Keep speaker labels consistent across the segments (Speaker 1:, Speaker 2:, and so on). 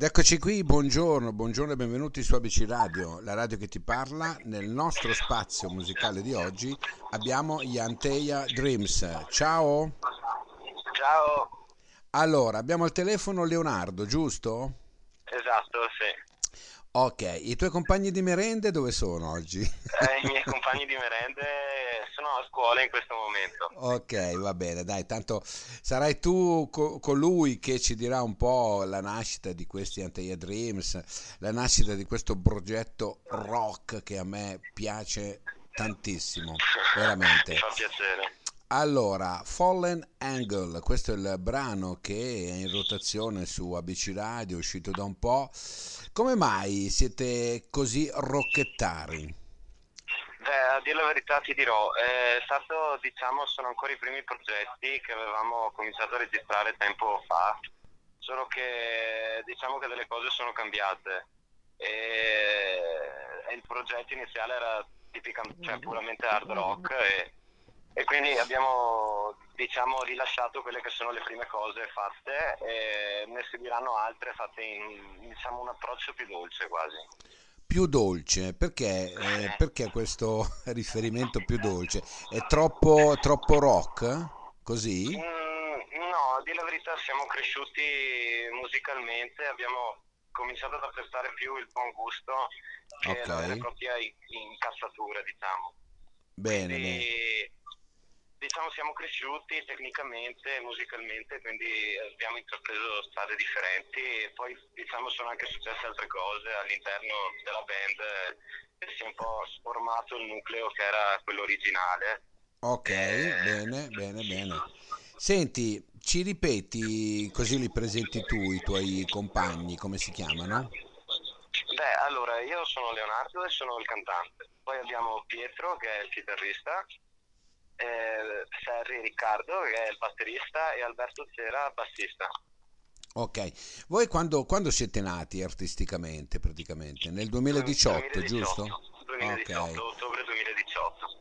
Speaker 1: Ed eccoci qui, buongiorno, buongiorno e benvenuti su ABC Radio, la radio che ti parla. Nel nostro spazio musicale di oggi abbiamo gli Anteia Dreams. Ciao!
Speaker 2: Ciao!
Speaker 1: Allora, abbiamo al telefono Leonardo, giusto?
Speaker 2: Esatto, sì.
Speaker 1: Ok, i tuoi compagni di merende dove sono oggi?
Speaker 2: Eh, I miei compagni di merende sono a scuola in questo momento.
Speaker 1: Ok, va bene, dai, tanto sarai tu co- colui che ci dirà un po' la nascita di questi Anteia Dreams, la nascita di questo progetto rock che a me piace tantissimo, veramente.
Speaker 2: Mi fa piacere.
Speaker 1: Allora, Fallen Angle, questo è il brano che è in rotazione su ABC Radio, è uscito da un po'. Come mai siete così rocchettari?
Speaker 2: Beh, a dire la verità ti dirò, è stato, diciamo, sono ancora i primi progetti che avevamo cominciato a registrare tempo fa, solo che diciamo che delle cose sono cambiate e, e il progetto iniziale era tipica, cioè, puramente hard rock e, e quindi abbiamo diciamo rilasciato quelle che sono le prime cose fatte e ne seguiranno altre fatte in diciamo un approccio più dolce quasi.
Speaker 1: Più dolce, perché, eh, perché questo riferimento più dolce? È troppo, troppo rock? Così?
Speaker 2: Mm, no, a dire la verità siamo cresciuti musicalmente, abbiamo cominciato ad apprezzare più il buon gusto che
Speaker 1: Ok.
Speaker 2: la vera e propria in- incazzatura, diciamo.
Speaker 1: Bene,
Speaker 2: Quindi,
Speaker 1: bene.
Speaker 2: Diciamo siamo cresciuti tecnicamente e musicalmente, quindi abbiamo intrapreso strade differenti e poi diciamo sono anche successe altre cose all'interno della band eh, e si è un po' sformato il nucleo che era quello originale.
Speaker 1: Ok, bene, bene, bene. Senti, ci ripeti così li presenti tu, i tuoi compagni, come si chiamano?
Speaker 2: Beh, allora io sono Leonardo e sono il cantante. Poi abbiamo Pietro che è il chitarrista, eh, Serri Riccardo che è il batterista e Alberto Cera bassista.
Speaker 1: Ok, voi quando, quando siete nati artisticamente praticamente? Nel 2018, giusto?
Speaker 2: 2018,
Speaker 1: Ok,
Speaker 2: ottobre 2018.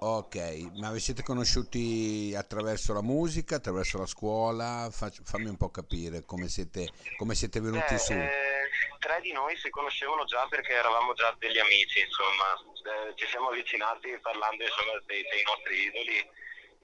Speaker 1: ok, ma vi siete conosciuti attraverso la musica, attraverso la scuola? Fac- fammi un po' capire come siete, come siete venuti
Speaker 2: Beh,
Speaker 1: su.
Speaker 2: eh, tre di noi si conoscevano già perché eravamo già degli amici, insomma, Eh, ci siamo avvicinati parlando insomma, dei, dei nostri idoli.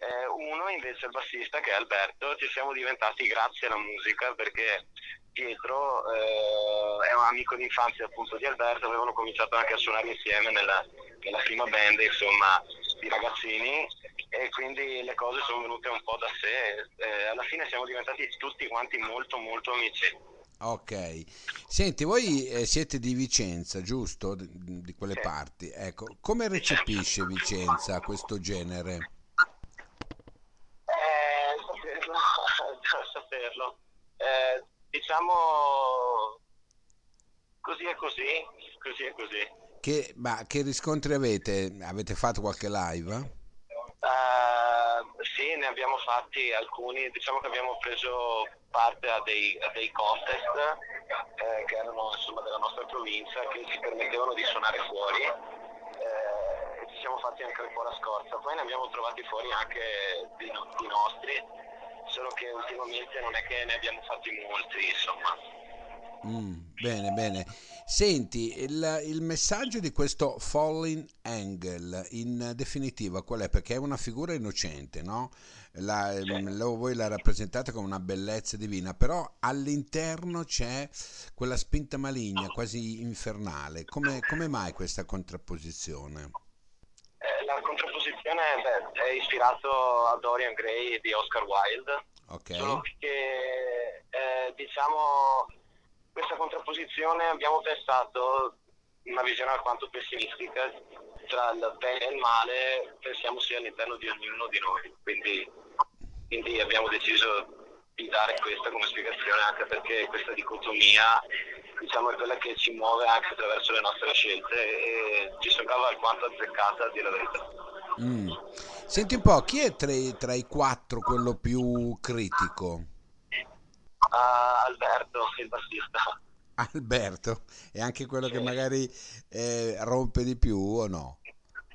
Speaker 2: Eh, uno invece il bassista che è Alberto, ci siamo diventati grazie alla musica perché Pietro eh, è un amico d'infanzia appunto di Alberto, avevano cominciato anche a suonare insieme nella, nella prima band insomma di ragazzini e quindi le cose sono venute un po' da sé. Eh, alla fine siamo diventati tutti quanti molto molto amici.
Speaker 1: Ok, senti, voi eh, siete di Vicenza, giusto? Di, di quelle
Speaker 2: Sì.
Speaker 1: parti. Ecco, come recepisce Vicenza questo genere?
Speaker 2: Eh, saperlo, saperlo. Eh, diciamo così è così, così è così.
Speaker 1: Che, ma che riscontri avete? Avete fatto qualche live?
Speaker 2: Eh, ne abbiamo fatti alcuni, diciamo che abbiamo preso parte a dei, a dei contest eh, che erano insomma della nostra provincia che ci permettevano di suonare fuori eh, ci siamo fatti anche un po' la scorza. Poi ne abbiamo trovati fuori anche di, no- di nostri, solo che ultimamente non è che ne abbiamo fatti molti, insomma.
Speaker 1: Mm, bene, bene. Senti, il, il messaggio di questo Falling Angel, in definitiva, qual è? Perché è una figura innocente, no? La, lo- voi la rappresentate come una bellezza divina, però all'interno c'è quella spinta maligna, quasi infernale. Come, come mai questa contrapposizione?
Speaker 2: Eh, la contrapposizione beh, è ispirato a Dorian Gray di Oscar Wilde, solo
Speaker 1: Ok?
Speaker 2: che eh, diciamo questa contrapposizione abbiamo pensato una visione alquanto pessimistica tra il bene e il male pensiamo sia all'interno di ognuno di noi quindi, quindi abbiamo deciso di dare questa come spiegazione anche perché questa dicotomia diciamo è quella che ci muove anche attraverso le nostre scelte e ci sembrava alquanto azzeccata a dire la verità
Speaker 1: Mm. Senti un po', chi è tra i, tra i quattro quello più critico?
Speaker 2: Ah, Alberto il bassista
Speaker 1: Alberto, è anche quello che
Speaker 2: Sì.
Speaker 1: magari eh, rompe di più o no?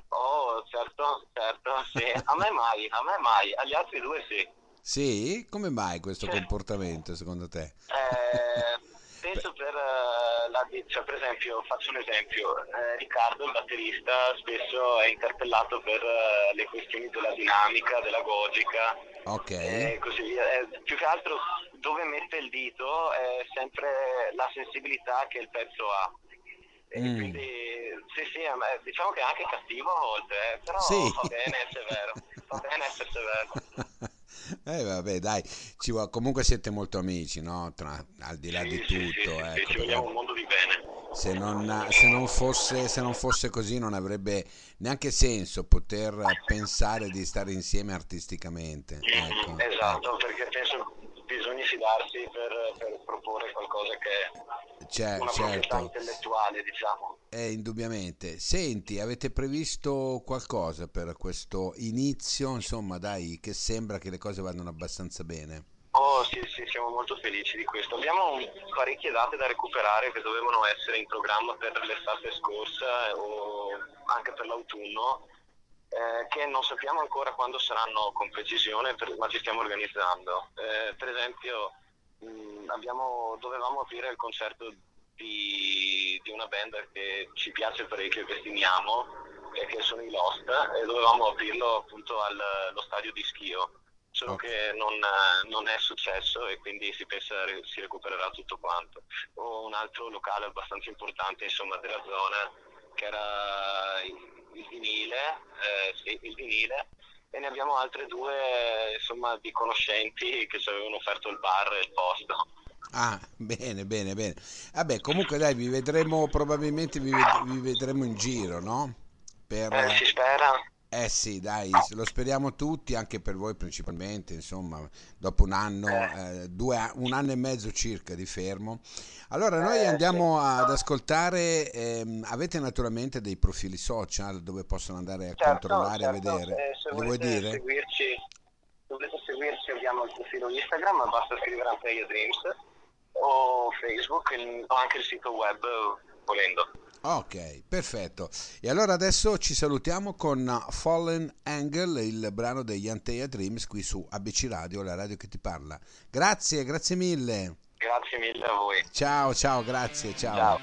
Speaker 2: Oh, certo, certo, sì. A me mai, a me mai, agli altri due sì.
Speaker 1: Sì? Come mai questo
Speaker 2: Sì.
Speaker 1: comportamento secondo te?
Speaker 2: Eh, penso per, uh, la, cioè, per esempio, faccio un esempio, eh, Riccardo, il batterista, spesso è interpellato per uh, le questioni della dinamica, della logica
Speaker 1: Ok.
Speaker 2: e così via. Eh, più che altro dove mette il dito è sempre la sensibilità che il pezzo ha. E
Speaker 1: Mm.
Speaker 2: quindi sì, sì, me- diciamo che è anche cattivo a volte, eh, però
Speaker 1: Sì.
Speaker 2: va bene essere vero, va bene essere severo.
Speaker 1: Eh vabbè, dai, vuole- comunque siete molto amici, no? Tra- al di là
Speaker 2: Sì,
Speaker 1: di
Speaker 2: sì,
Speaker 1: tutto,
Speaker 2: sì,
Speaker 1: ecco,
Speaker 2: ci vogliamo un mondo di bene.
Speaker 1: se non, se non fosse, se non fosse così non avrebbe neanche senso poter pensare di stare insieme artisticamente. Ecco,
Speaker 2: esatto, perché penso fidarsi per, per proporre qualcosa che è
Speaker 1: C'è-
Speaker 2: una proprietà
Speaker 1: certo.
Speaker 2: intellettuale, diciamo.
Speaker 1: Eh, indubbiamente. Senti, avete previsto qualcosa per questo inizio? Insomma, dai, che sembra che le cose vadano abbastanza bene.
Speaker 2: Oh sì, sì, siamo molto felici di questo. Abbiamo parecchie date da recuperare che dovevano essere in programma per l'estate scorsa eh, o anche per l'autunno, eh, che non sappiamo ancora quando saranno con precisione, ma ci stiamo organizzando. Eh, per esempio, mh, abbiamo- dovevamo aprire il concerto di, di una band che ci piace parecchio e che stimiamo, e che sono i Lost, e dovevamo aprirlo appunto al- allo stadio di Schio solo
Speaker 1: Ok.
Speaker 2: che non, eh, non è successo e quindi si pensa si recupererà tutto quanto. O un altro locale abbastanza importante insomma della zona che era il, il vinile, eh, sì, il vinile e ne abbiamo altre due insomma di conoscenti che ci avevano offerto il bar e il posto.
Speaker 1: Ah, bene, bene, bene. Vabbè, comunque dai, vi vedremo, probabilmente vi, ved- vi vedremo in giro, no? Per...
Speaker 2: Eh, si spera.
Speaker 1: Eh sì, dai, lo speriamo tutti, anche per voi principalmente, insomma, dopo un anno, eh, due a- un anno e mezzo circa di fermo. Allora, noi
Speaker 2: Eh,
Speaker 1: andiamo ad ascoltare, ehm, avete naturalmente dei profili social dove possono andare a
Speaker 2: Certo,
Speaker 1: controllare, a
Speaker 2: certo,
Speaker 1: vedere.
Speaker 2: eh, se
Speaker 1: vuoi
Speaker 2: volete
Speaker 1: dire?
Speaker 2: seguirci, se volete seguirci abbiamo il profilo Instagram, basta scrivere Anteia Dreams o Facebook o anche il sito web volendo.
Speaker 1: Ok, perfetto. E allora adesso ci salutiamo con Fallen Angle, il brano degli Antea Dreams qui su ABC Radio, la radio che ti parla. Grazie, grazie mille.
Speaker 2: Grazie mille a voi.
Speaker 1: Ciao, ciao, grazie, ciao.
Speaker 2: Ciao.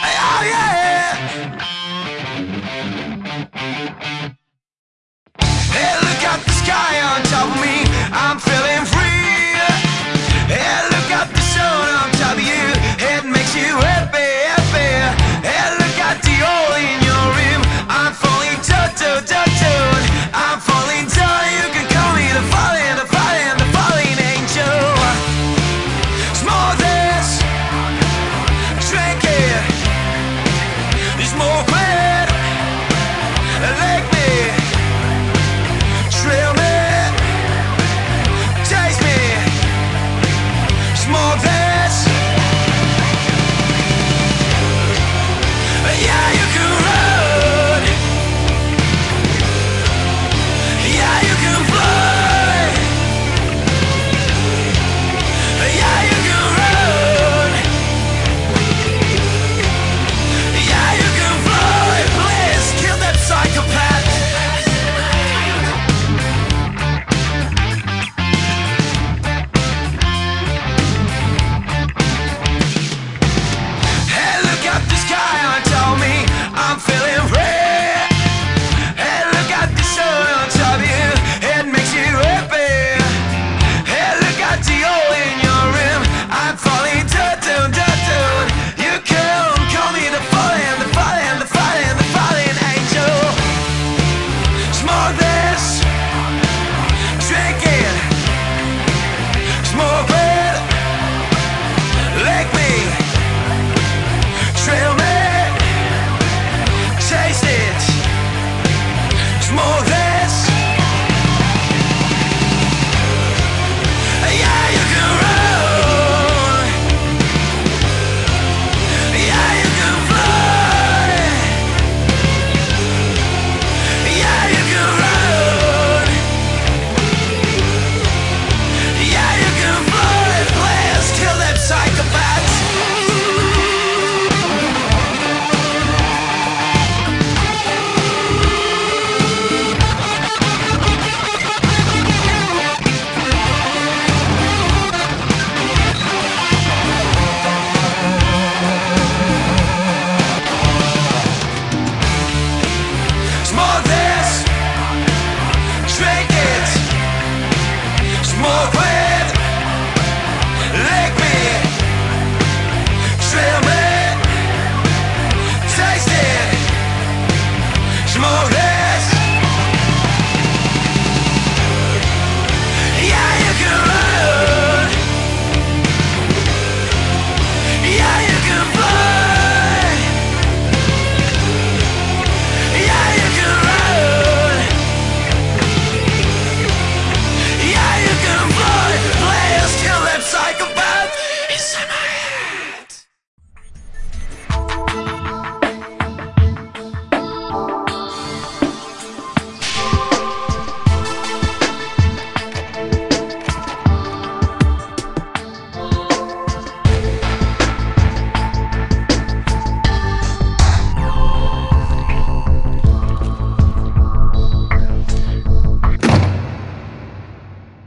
Speaker 3: Hey, oh yeah!